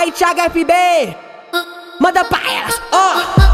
Aí, Thiago FB, manda pra elas, ó.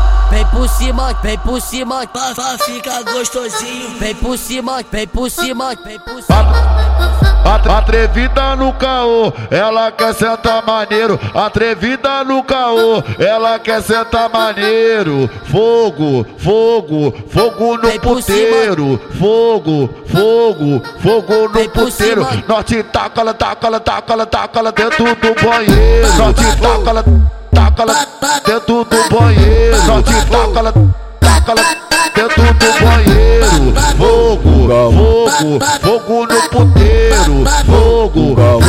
Vem por cima, vem por cima, pra, pra ficar gostosinho. Vem por cima, vem por cima, vem por cima. Atrevida no caô, ela quer sentar maneiro. Atrevida no caô, ela quer sentar maneiro. Fogo, fogo, fogo no puteiro. Fogo, fogo, fogo no puteiro. Norte taca ela, taca ela, taca ela, taca ela dentro do banheiro. Norte taca ela, taca ela dentro do banheiro. Taca taca dentro do banheiro. Fogo, fogo, fogo no puteiro. Fogo, fogo,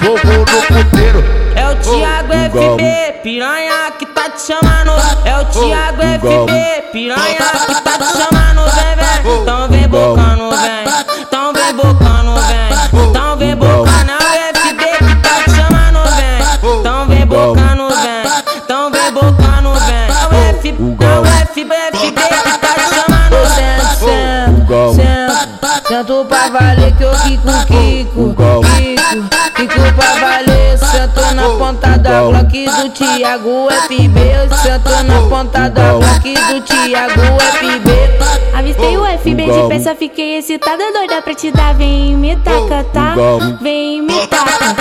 fogo no puteiro. É o Thiago FB, piranha que tá te chamando. É o Thiago FB, piranha que tá te chamando. Vem, vem, então vem bocando, vem. Então vem bocando, vem. Então vem bocando, é o FB que tá te chamando, vem. Então vem bocando, vem. Então vem bocando, vem. O é FB, FB que tá te chamando. Senta, senta, senta pra valer que eu Kiko, Kiko, Kiko, Kiko pra valer. Sentou na ponta da bloque do Thiago FB. Eu sento na ponta da bloque do Thiago FB. Avistei o FB de peça, fiquei excitada, doida pra te dar. Vem me taca, tá? Vem me taca.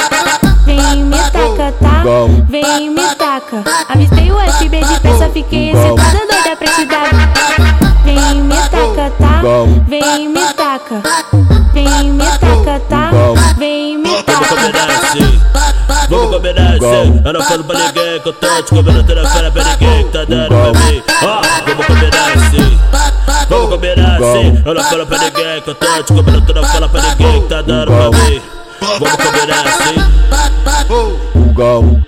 Vem me taca, tá? Vem me taca. Avistei o FB de peça, fiquei excitada, doida pra te dar. Vem me taca, tá? Vem me taca. Vem me taca, tá? Vem me Vamos taca. combinar assim, vamos combinar assim. Eu não falo pra ninguém que eu tô te comendo toda fora pra ninguém que tá dando pra mim. Ó, vamos combinar assim, vamos combinar assim. Eu não falo pra ninguém que eu tô te comendo toda fora pra ninguém que tá dando pra mim. Vamos combinar assim. Fogão.